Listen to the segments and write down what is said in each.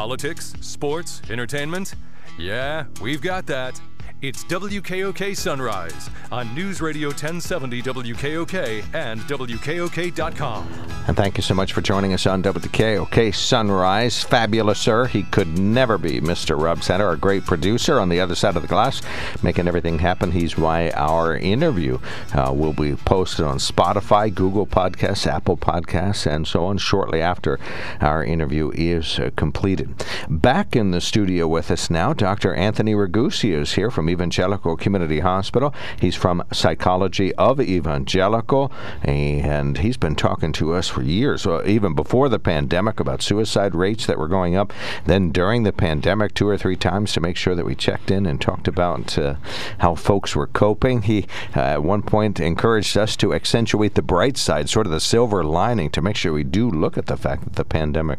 Politics, sports, entertainment? Yeah, we've got that. It's WKOK Sunrise on News Radio 1070 WKOK and WKOK.com. And thank you so much for joining us on WKOK Sunrise. Fabulous, sir. He could never be Mr. Rob Center, our great producer on the other side of the glass, making everything happen. He's why our interview uh, will be posted on Spotify, Google Podcasts, Apple Podcasts, and so on shortly after our interview is uh, completed. Back in the studio with us now, Dr. Anthony Ragusea is here from Evangelical Community Hospital. He's from Psychology of Evangelical, and he's been talking to us for years, even before the pandemic, about suicide rates that were going up. Then during the pandemic, two or three times to make sure that we checked in and talked about uh, how folks were coping. He, uh, at one point, encouraged us to accentuate the bright side, sort of the silver lining, to make sure we do look at the fact that the pandemic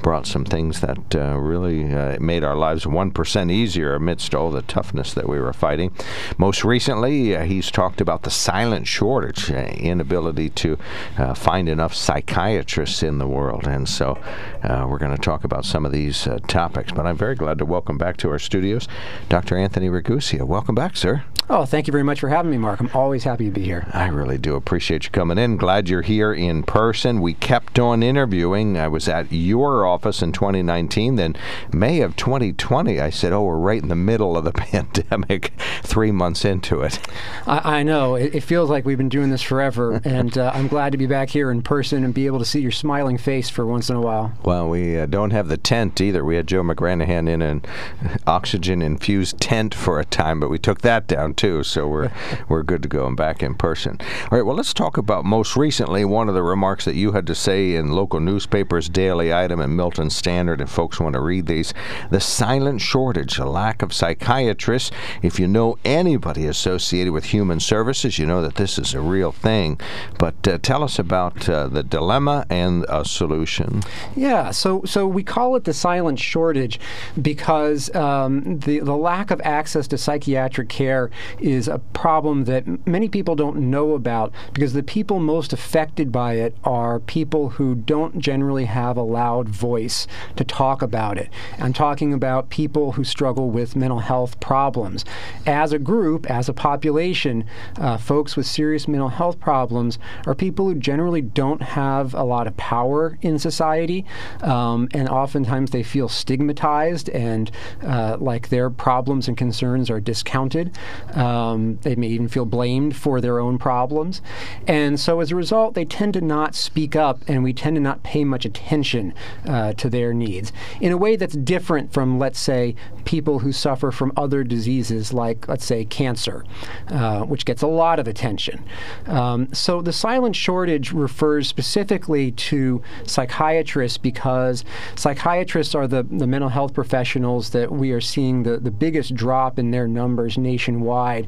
brought some things that uh, really uh, made our lives 1% easier amidst all the toughness that we were fighting. Most recently, uh, he's talked about the silent shortage, uh, inability to uh, find enough psychiatrists in the world. And so uh, we're going to talk about some of these uh, topics. But I'm very glad to welcome back to our studios Dr. Anthony Ragusea. Welcome back, sir. Oh, thank you very much for having me, Mark. I'm always happy to be here. I really do appreciate you coming in. Glad you're here in person. We kept on interviewing. I was at your office in 2019. Then, May of 2020, I said, Oh, we're right in the middle of the pandemic, three months into it. I, I know. It, it, feels like we've been doing this forever. and uh, I'm glad to be back here in person and be able to see your smiling face for once in a while. Well, we uh, don't have the tent either. We had Joe McGranahan in an oxygen infused tent for a time, but we took that down too, so we're we're good to go and back in person. All right, well, let's talk about most recently one of the remarks that you had to say in local newspapers, Daily Item and Milton Standard, if folks want to read these. The silent shortage, a lack of psychiatrists. If you know anybody associated with human services, you know that this is a real thing. But uh, tell us about uh, the dilemma and a solution. Yeah, so so we call it the silent shortage because um, the the lack of access to psychiatric care is a problem that many people don't know about because the people most affected by it are people who don't generally have a loud voice to talk about it. I'm talking about people who struggle with mental health problems. As a group, as a population, uh, folks with serious mental health problems are people who generally don't have a lot of power in society, um, and oftentimes they feel stigmatized and uh, like their problems and concerns are discounted. Um, they may even feel blamed for their own problems. And so as a result, they tend to not speak up and we tend to not pay much attention uh, to their needs in a way that's different from, let's say, people who suffer from other diseases like, let's say, cancer, uh, which gets a lot of attention. Um, so the silent shortage refers specifically to psychiatrists because psychiatrists are the, the mental health professionals that we are seeing the, the biggest drop in their numbers nationwide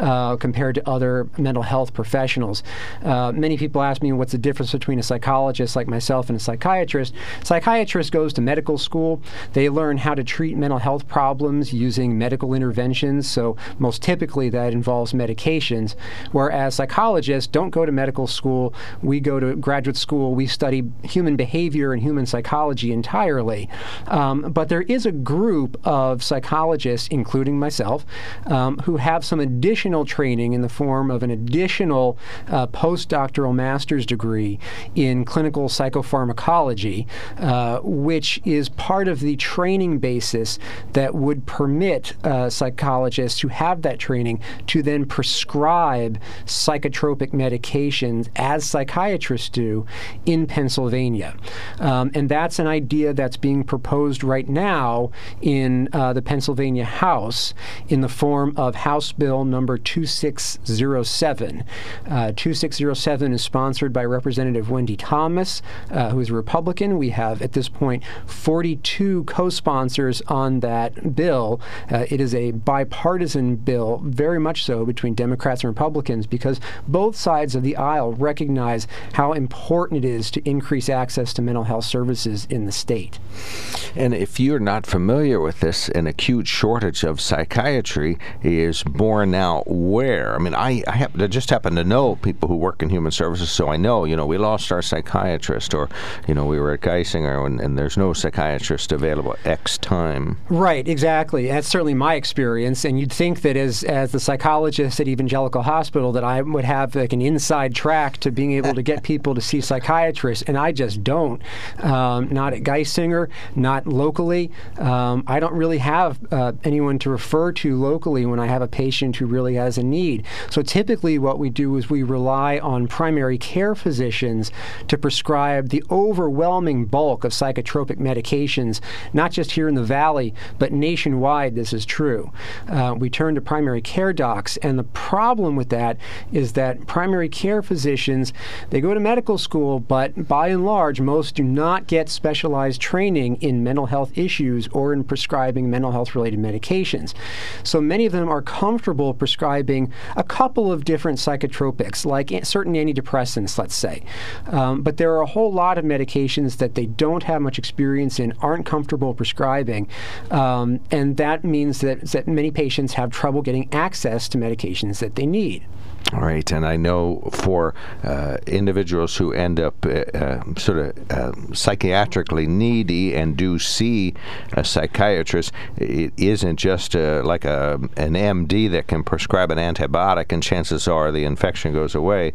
uh, compared to other mental health professionals. Uh, many people ask me what's the difference between a psychologist like myself and a psychiatrist. Psychiatrist goes to medical school. They learn how to treat mental health problems using medical interventions. So most typically that involves medications. Whereas psychologists don't go to medical school. We go to graduate school. We study human behavior and human psychology entirely. Um, but there is a group of psychologists, including myself, um, who have some additional training in the form of an additional uh, postdoctoral master's degree in clinical psychopharmacology, uh, which is part of the training basis that would permit uh, who have that training to then prescribe psychotropic medications as psychiatrists do in Pennsylvania. Um, and that's an idea that's being proposed right now in uh, the Pennsylvania House in the form of House Bill number 2607. Uh, 2607 is sponsored by Representative Wendy Thomas, uh, who is a Republican. We have, at this point, 42 co sponsors on that bill. Uh, it is a bipartisan bill, very much so, between Democrats and Republicans because both sides of the aisle recognize how important it is to increase access to mental health services in the state. And if you're not familiar with this, an acute shortage of psychiatry is borne out where? I mean, I, I, happen, I just happen to know people who work in human services, so I know, you know, we lost our psychiatrist, or, you know, we were at Geisinger and, and there's no psychiatrist available X time. Right, exactly. That's certainly my experience. And you'd think that as, as the psychologist at Evangelical Hospital, that I would have like an inside track to being able to get people to see psychiatrists, and I just don't. Um, not at Geisinger, not locally. Um, I don't really have uh, anyone to refer to locally when I have a patient who really has a need. So typically, what we do is we rely on primary care physicians to prescribe the overwhelming bulk of psychotropic medications, not just here in the Valley, but nationwide. This is true. Uh, we turn to primary care docs, and the problem with that is that primary care physicians they go to medical school, but by and large, most do not get specialized training in mental health issues or in prescribing mental health related medications. So many of them are comfortable prescribing a couple of different psychotropics, like certain antidepressants, let's say. Um, but there are a whole lot of medications that they don't have much experience in, aren't comfortable prescribing, um, and that means that, that many patients have trouble getting access to medications that they need. All right, and I know for uh, individuals who end up uh, uh, sort of uh, psychiatrically needy and do see a psychiatrist, it isn't just uh, like a an MD that can prescribe an antibiotic and chances are the infection goes away.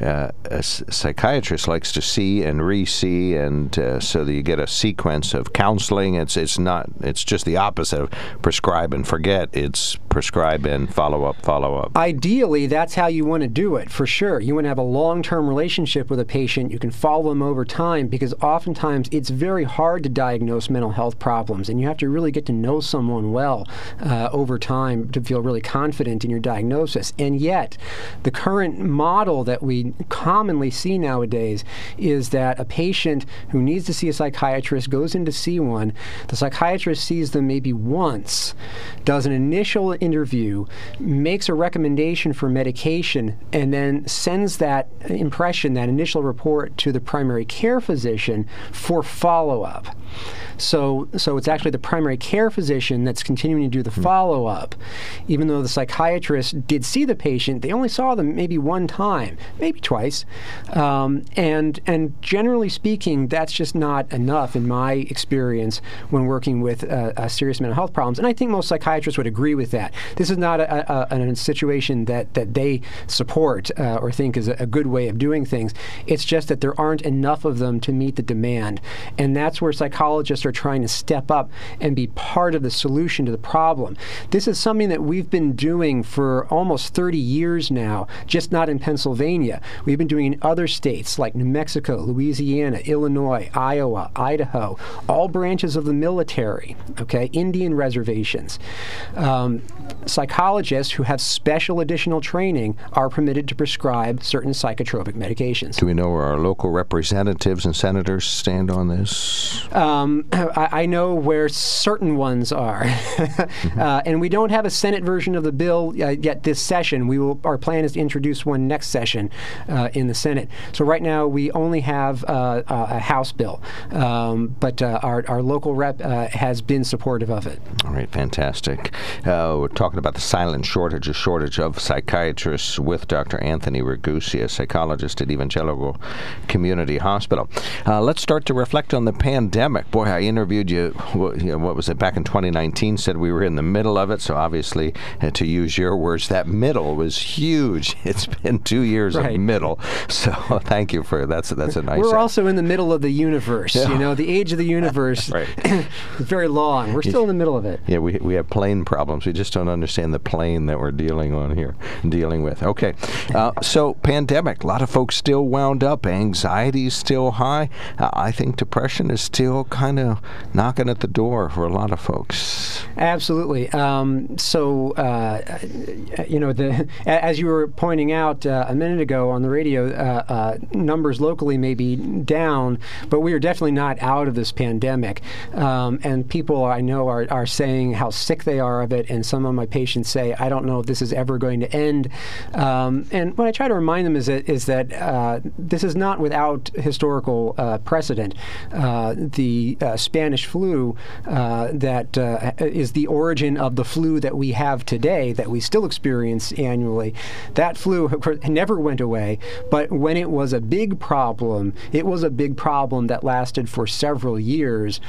A psychiatrist likes to see and re-see, and so that you get a sequence of counseling. It's it's not it's just the opposite of prescribe and forget. It's prescribe and follow up, follow up. Ideally, that's how you want to do it for sure. You want to have a long term relationship with a patient. You can follow them over time because oftentimes it's very hard to diagnose mental health problems, and you have to really get to know someone well uh, over time to feel really confident in your diagnosis. And yet, the current model that we commonly see nowadays is that a patient who needs to see a psychiatrist goes in to see one. The psychiatrist sees them maybe once, does an initial interview, makes a recommendation for medication, and then sends that impression, that initial report, to the primary care physician for follow up. So, so it's actually the primary care physician that's continuing to do the hmm. follow up. Even though the psychiatrist did see the patient, they only saw them maybe one time, maybe twice. Um, and, and generally speaking, that's just not enough in my experience when working with uh, uh, serious mental health problems. And I think most psychiatrists would agree with that. This is not a, a, a situation that, that they support uh, or think is a, a good way of doing things. It's just that there aren't enough of them to meet the demand. And that's where psychologists are trying to step up and be part of the solution to the problem. This is something that we've been doing for almost 30 years now, just not in Pennsylvania. We've been doing in other states like New Mexico, Louisiana, Illinois, Iowa, Idaho, all branches of the military, okay, Indian reservations. Um, psychologists who have special additional training are permitted to prescribe certain psychotropic medications. Do we know where our local representatives and senators stand on this? Um, I, I, know where certain ones are, mm-hmm. uh, and we don't have a Senate version of the bill uh, yet this session. We will. Our plan is to introduce one next session uh, in the Senate. So right now we only have uh, a House bill, um, but uh, our our local rep uh, has been supportive of it. All right, fantastic. we're talking about the silent shortage, a shortage of psychiatrists with Dr. Anthony Ragusea, a psychologist at Evangelical Community Hospital. let's start to reflect on the pandemic. Boy, I interviewed you, what, you know, what was it, back in 2019, said we were in the middle of it. So obviously, uh, to use your words, that middle was huge. It's been two years right. of middle. So thank you for that's that's a nice. We're also in the middle of the universe. Yeah. You know, the age of the universe is very long. We're still in the middle of it. Yeah, we, we have plane problems. We just don't understand the plane that we're dealing on here, dealing with. Okay, uh, so pandemic. A lot of folks still wound up. Anxiety is still high. Uh, I think depression is still kind of knocking at the door for a lot of folks. Absolutely. Um, so, uh, you know, the as you were pointing out uh, a minute ago on the radio, uh, uh, numbers locally may be down, but we are definitely not out of this pandemic. Um, and people I know are, are saying how sick they are of it, and some of my patients say, I don't know if this is ever going to end. Um, and what I try to remind them is that, is that uh, this is not without historical uh, precedent. the Spanish flu that is is the origin of the flu that we have today, that we still experience annually. That flu never went away, but when it was a big problem, it was a big problem that lasted for several years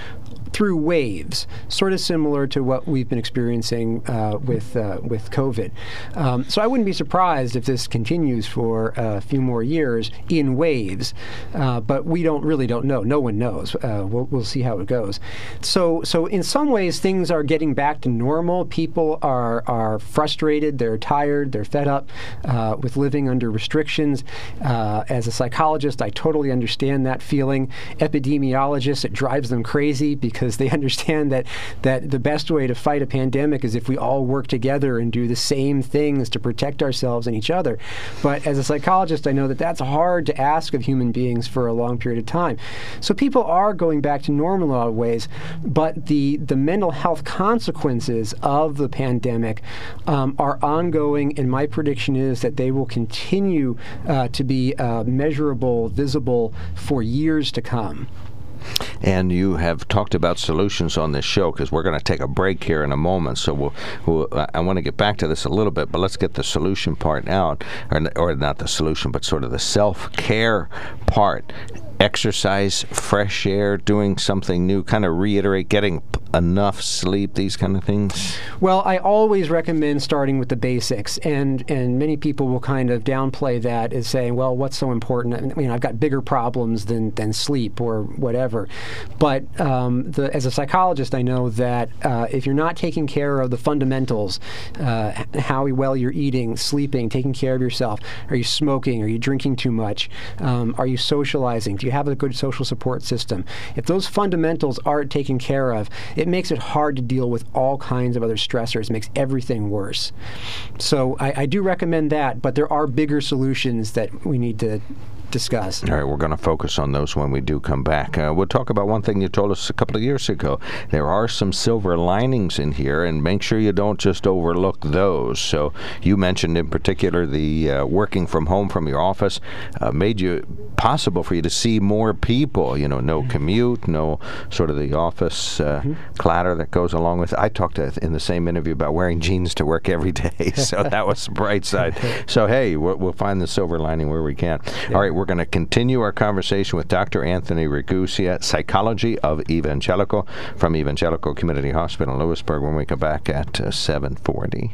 through waves, sort of similar to what we've been experiencing uh, with uh, with COVID. Um, so I wouldn't be surprised if this continues for a few more years in waves, uh, but we don't really don't know. No one knows. Uh, we'll, we'll see how it goes. So so in some ways things are getting back to normal. People are are frustrated. They're tired. They're fed up uh, with living under restrictions. Uh, as a psychologist, I totally understand that feeling. Epidemiologists, it drives them crazy because they understand that that the best way to fight a pandemic is if we all work together and do the same things to protect ourselves and each other. But as a psychologist, I know that that's hard to ask of human beings for a long period of time. So people are going back to normal in a lot of ways, but the the mental health consequences of the pandemic um, are ongoing, and my prediction is that they will continue uh, to be uh, measurable, visible for years to come. And you have talked about solutions on this show because we're going to take a break here in a moment. So we'll, we'll I want to get back to this a little bit, but let's get the solution part out, or, or not the solution, but sort of the self care part exercise, fresh air, doing something new, kind of reiterate getting enough sleep, these kind of things? Well, I always recommend starting with the basics, and and many people will kind of downplay that as saying, well, what's so important? I mean, I've got bigger problems than than sleep or whatever. But um, the, as a psychologist, I know that uh, if you're not taking care of the fundamentals, uh, how well you're eating, sleeping, taking care of yourself, are you smoking? Are you drinking too much? Um, are you socializing? Do you have a good social support system? If those fundamentals aren't taken care of, it makes it hard to deal with all kinds of other stressors, makes everything worse. So I, I do recommend that, but there are bigger solutions that we need to discuss. All right, we're going to focus on those when we do come back. Uh, we'll talk about one thing you told us a couple of years ago. There are some silver linings in here, and make sure you don't just overlook those. So, you mentioned in particular the uh, working from home from your office uh, made you possible for you to see more people. You know, no commute, no sort of the office uh, mm-hmm. clatter that goes along with. It. I talked to, in the same interview about wearing jeans to work every day, so that was the bright side. So, hey, we'll, we'll find the silver lining where we can. Yeah. All right we're going to continue our conversation with Dr. Anthony Ragusea, Psychology of Evangelical from Evangelical Community Hospital in Lewisburg when we come back at uh, 740.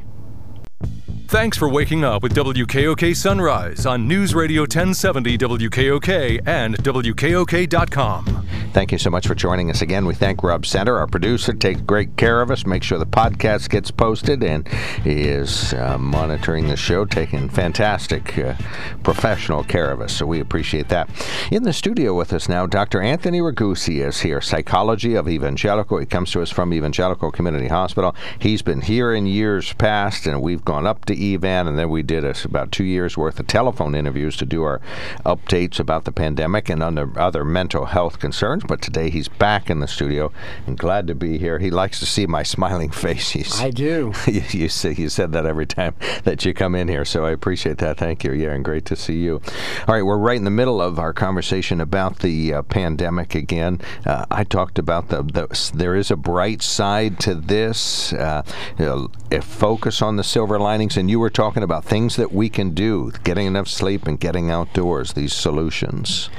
Thanks for waking up with WKOK Sunrise on News Radio 1070 WKOK and WKOK.com. Thank you so much for joining us again. We thank Rob Center, our producer, takes great care of us, make sure the podcast gets posted, and he is uh, monitoring the show, taking fantastic uh, professional care of us. So we appreciate that. In the studio with us now, Dr. Anthony Ragusea is here, Psychology of Evangelical. He comes to us from Evangelical Community Hospital. He's been here in years past, and we've gone up to EVAN, and then we did a, about two years worth of telephone interviews to do our updates about the pandemic and other, other mental health concerns but today he's back in the studio and glad to be here. He likes to see my smiling face. He's, I do. you, you, you said that every time that you come in here, so I appreciate that. Thank you. Yeah, and great to see you. All right, we're right in the middle of our conversation about the uh, pandemic again. Uh, I talked about the, the, there is a bright side to this. Uh, you know, focus on the silver linings, and you were talking about things that we can do, getting enough sleep and getting outdoors. These solutions.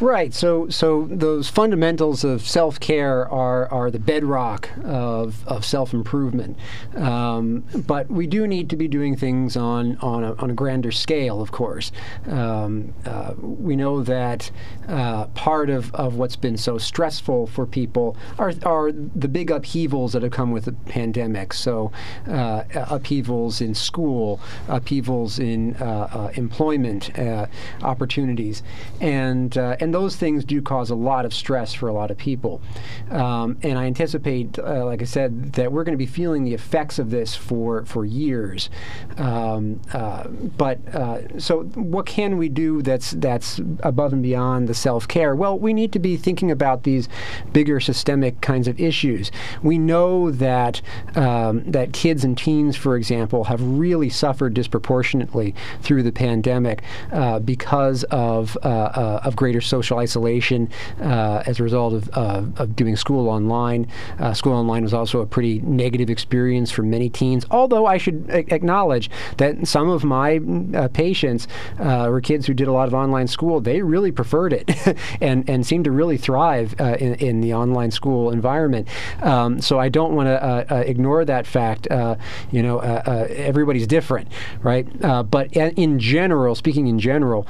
Right. So, so those fundamentals of self care are, are the bedrock of, of self improvement. Um, but we do need to be doing things on on a, on a grander scale, of course. Um, uh, we know that uh, part of, of what's been so stressful for people are are the big upheavals that have come with the pandemic. So, uh, upheavals in school, upheavals in uh, uh, employment uh, opportunities, and and and those things do cause a lot of stress for a lot of people. Um, and I anticipate, uh, like I said, that we're going to be feeling the effects of this for for years. Um, uh, but uh, so, what can we do that's that's above and beyond the self care? Well, we need to be thinking about these bigger systemic kinds of issues. We know that um, that kids and teens, for example, have really suffered disproportionately through the pandemic uh, because of uh, of greater social isolation uh, as a result of, of doing school online. school online was also a pretty negative experience for many teens. Although I should a- acknowledge that some of my patients were kids who did a lot of online school. They really preferred it and and seemed to really thrive in, in the online school environment. Um, so I don't want to uh, uh, ignore that fact. Uh, you know, everybody's different, right? but in general, speaking in general,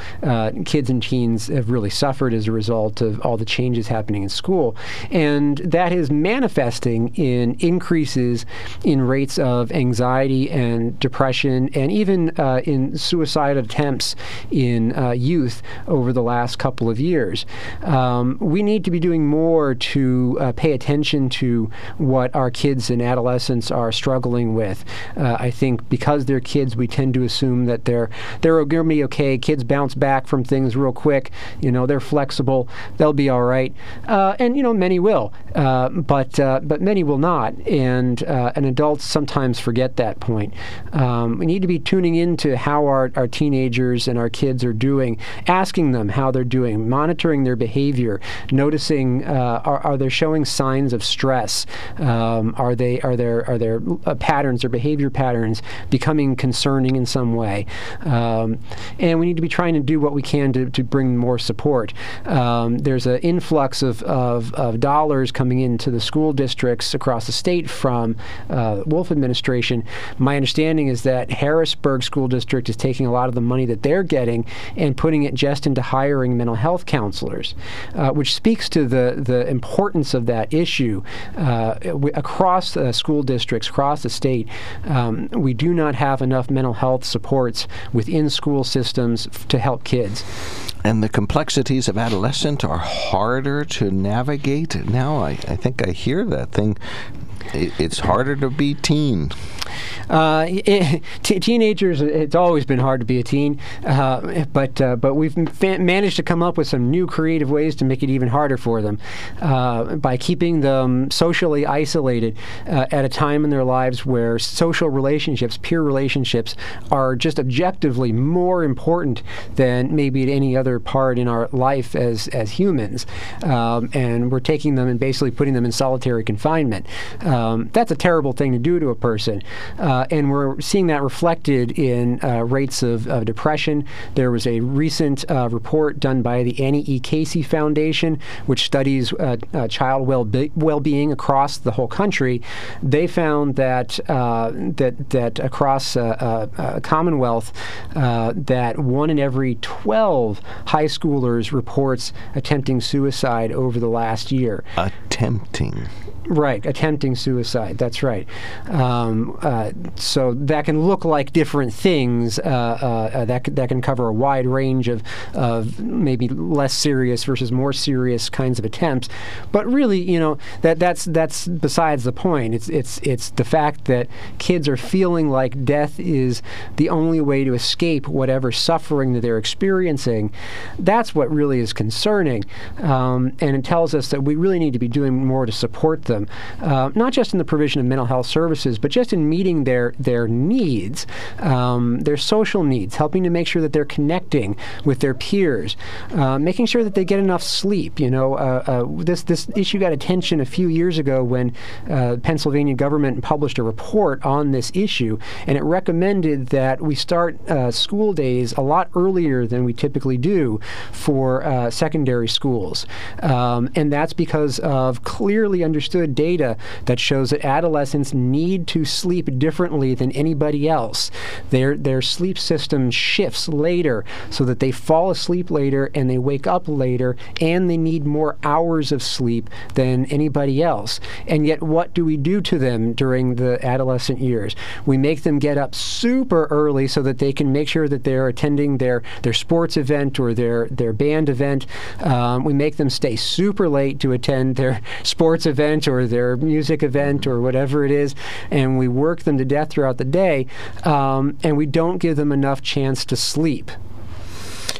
kids and teens have really suffered as a result of all the changes happening in school, and that is manifesting in increases in rates of anxiety and depression, and even uh, in suicide attempts in uh, youth over the last couple of years. Um, we need to be doing more to uh, pay attention to what our kids and adolescents are struggling with. Uh, I think because they're kids, we tend to assume that they're they're going to be okay. Kids bounce back from things real quick. You know, they're flexible. They'll be all right. Uh, and you know, many will, uh, but uh, but many will not. And uh, and adults sometimes forget that point. Um, we need to be tuning into how our, our teenagers and our kids are doing, asking them how they're doing, monitoring their behavior, noticing uh, are, are they showing signs of stress? Um, are they are there are there uh, patterns or behavior patterns becoming concerning in some way? Um, and we need to be trying to do what we can to, to bring more support. Um, there's an influx of, of, of, dollars coming into the school districts across the state from uh, Wolf administration. My understanding is that Harrisburg School District is taking a lot of the money that they're getting and putting it just into hiring mental health counselors, uh, which speaks to the the importance of that issue. Uh, across school districts, across the state, um, we do not have enough mental health supports within school systems to help kids. And the complexities of adolescent are harder to navigate now. I, I think I hear that thing. it's harder to be teen. Uh, it, t- teenagers, it's always been hard to be a teen, uh, but uh, but we've fa- managed to come up with some new creative ways to make it even harder for them uh, by keeping them socially isolated uh, at a time in their lives where social relationships, peer relationships, are just objectively more important than maybe at any other part in our life as as humans, um, and we're taking them and basically putting them in solitary confinement. Um, that's a terrible thing to do to a person. Uh, and we're seeing that reflected in uh, rates of, of, depression. There was a recent uh, report done by the Annie E. Casey Foundation, which studies uh, uh, child well-be- well-being across the whole country. They found that that that across Commonwealth, that one in every 12 high schoolers reports attempting suicide over the last year. Attempting. Right, attempting suicide. That's right. Um, uh, so that can look like different things. Uh, uh, that that can cover a wide range of of maybe less serious versus more serious kinds of attempts. But really, you know, that that's that's besides the point. It's it's it's the fact that kids are feeling like death is the only way to escape whatever suffering that they're experiencing. That's what really is concerning, um, and it tells us that we really need to be doing more to support them uh, not just in the provision of mental health services, but just in meeting their their needs, um, their social needs, helping to make sure that they're connecting with their peers, uh, making sure that they get enough sleep. You know, uh, uh this this issue got attention a few years ago when uh, Pennsylvania government published a report on this issue, and it recommended that we start uh, school days a lot earlier than we typically do for secondary schools, um, and that's because of clearly understood good data that shows that adolescents need to sleep differently than anybody else. Their their sleep system shifts later so that they fall asleep later and they wake up later and they need more hours of sleep than anybody else. And yet what do we do to them during the adolescent years? We make them get up super early so that they can make sure that they're attending their their sports event or their their band event. Um, we make them stay super late to attend their sports event or their music event or whatever it is, and we work them to death throughout the day, um, and we don't give them enough chance to sleep.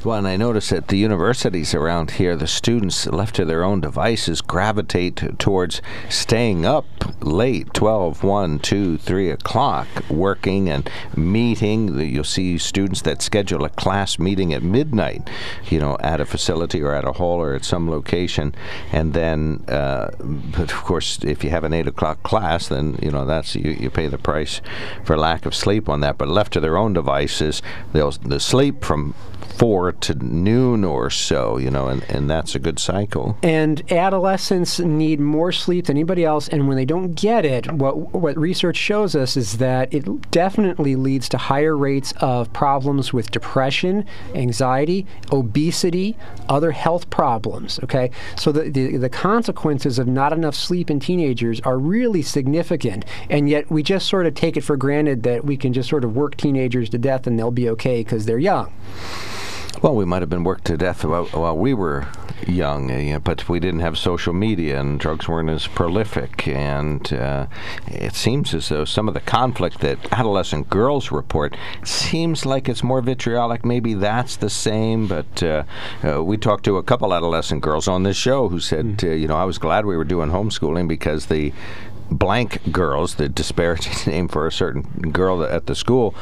Well, and I notice at the universities around here, the students left to their own devices gravitate towards staying up late 12, 1, 2, 3 o'clock, working and meeting. You'll see students that schedule a class meeting at midnight, you know, at a facility or at a hall or at some location. And then, uh, but of course, if you have an 8 o'clock class, then, you know, that's you, you pay the price for lack of sleep on that. But left to their own devices, they'll, they'll sleep from four to noon or so, you know, and, and that's a good cycle. And adolescents need more sleep than anybody else, and when they don't get it, what what research shows us is that it definitely leads to higher rates of problems with depression, anxiety, obesity, other health problems. Okay, so the the, the consequences of not enough sleep in teenagers are really significant, and yet we just sort of take it for granted that we can just sort of work teenagers to death and they'll be okay because they're young. Well, we might have been worked to death while, while we were young, you know, but we didn't have social media and drugs weren't as prolific. And uh, it seems as though some of the conflict that adolescent girls report seems like it's more vitriolic. Maybe that's the same, but uh, uh we talked to a couple adolescent girls on this show who said, mm. you know, I was glad we were doing homeschooling because the blank girls, the disparaging name for a certain girl at the school,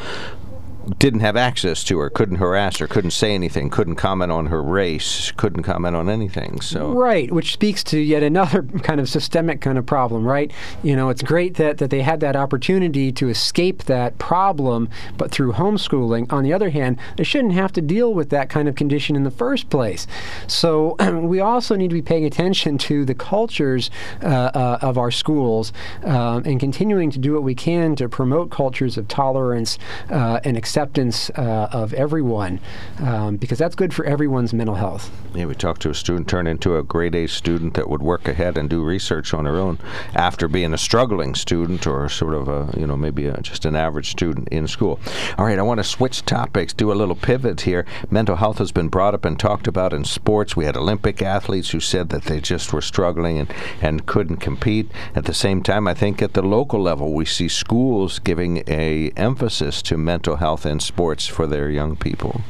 didn't have access to her, couldn't harass her, couldn't say anything, couldn't comment on her race, couldn't comment on anything. So right, which speaks to yet another kind of systemic kind of problem, right? You know, it's great that that they had that opportunity to escape that problem, but through homeschooling. On the other hand, they shouldn't have to deal with that kind of condition in the first place. So we also need to be paying attention to the cultures uh, uh, of our schools um, and continuing to do what we can to promote cultures of tolerance uh, and acceptance acceptance uh, of everyone um, because that's good for everyone's mental health. Yeah, we talked to a student turn into a grade A student that would work ahead and do research on her own after being a struggling student or sort of a, you know, maybe a, just an average student in school. All right, I want to switch topics, do a little pivot here. Mental health has been brought up and talked about in sports. We had Olympic athletes who said that they just were struggling and, and couldn't compete. At the same time, I think at the local level, we see schools giving a emphasis to mental health and sports for their young people.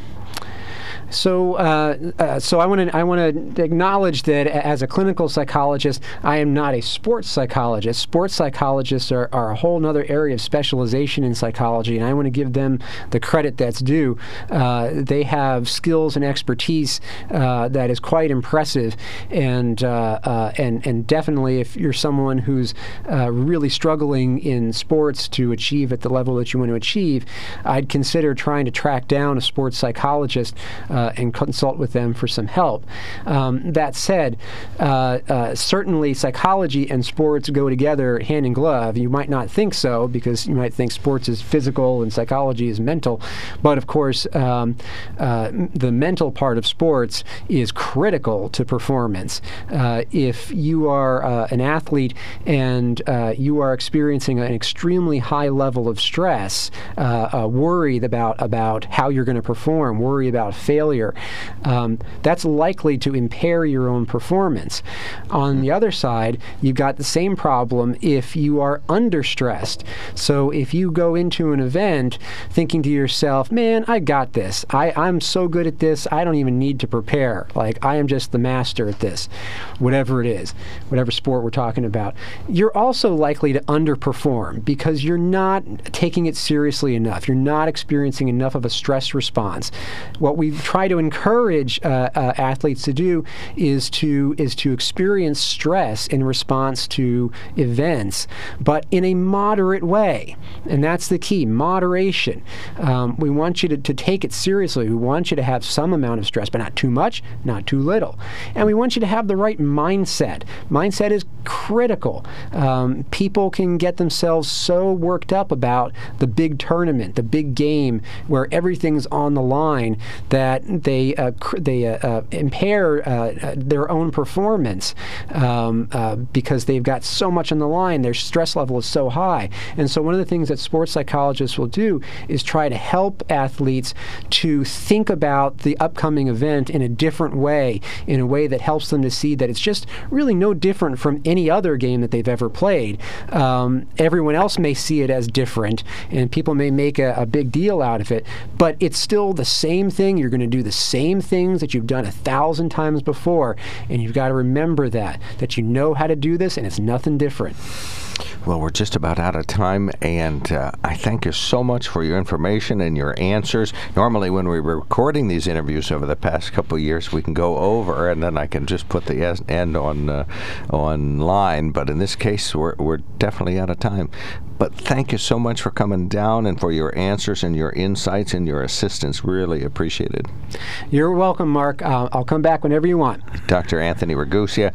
So, uh, uh, so I want to I want to acknowledge that as a clinical psychologist, I am not a sports psychologist. Sports psychologists are, are a whole other area of specialization in psychology, and I want to give them the credit that's due. Uh, they have skills and expertise uh, that is quite impressive, and uh, uh, and and definitely, if you're someone who's really struggling in sports to achieve at the level that you want to achieve, I'd consider trying to track down a sports psychologist uh, and consult with them for some help. Um, that said, uh, uh, certainly psychology and sports go together hand in glove. You might not think so because you might think sports is physical and psychology is mental, but of course, um, uh, the mental part of sports is critical to performance. Uh, if you are uh, an athlete and you are experiencing an extremely high level of stress, worried about about how you're going to perform, worry about failure failure, um, that's likely to impair your own performance. On the other side, you've got the same problem if you are under stressed. So if you go into an event thinking to yourself, man, I got this. I, I'm so good at this, I don't even need to prepare. Like, I am just the master at this, whatever it is, whatever sport we're talking about. You're also likely to underperform because you're not taking it seriously enough. You're not experiencing enough of a stress response. What we've try to encourage uh, uh, athletes to do is to is to experience stress in response to events, but in a moderate way, and that's the key: moderation. Um, we want you to, to take it seriously. We want you to have some amount of stress, but not too much, not too little, and we want you to have the right mindset. Mindset is critical. Um, people can get themselves so worked up about the big tournament, the big game, where everything's on the line that they uh, cr- they uh, uh, impair their own performance um, because they've got so much on the line. Their stress level is so high, and so one of the things that sports psychologists will do is try to help athletes to think about the upcoming event in a different way, in a way that helps them to see that it's just really no different from any other game that they've ever played. Um, everyone else may see it as different, and people may make a, a big deal out of it, but it's still the same thing. You're going to do the same things that you've done a thousand times before, and you've got to remember that that you know how to do this, and it's nothing different. Well, we're just about out of time, and uh, I thank you so much for your information and your answers. Normally, when we were recording these interviews over the past couple years, we can go over, and then I can just put the end on uh, online. But in this case, we're, we're definitely out of time. But thank you so much for coming down and for your answers and your insights and your assistance. Really appreciated. You're welcome, Mark. Uh, I'll come back whenever you want. Dr. Anthony Ragusea,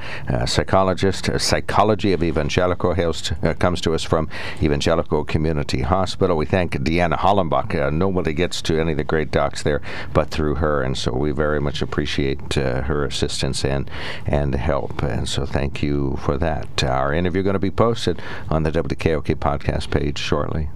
psychologist, psychology of evangelical, hails uh, comes to us from Evangelical Community Hospital. We thank Deanna Hollenbach. Uh, nobody gets to any of the great docs there but through her, and so we very much appreciate uh, her assistance and and help. And so thank you for that. Our interview going to be posted on the WKOK podcast page shortly.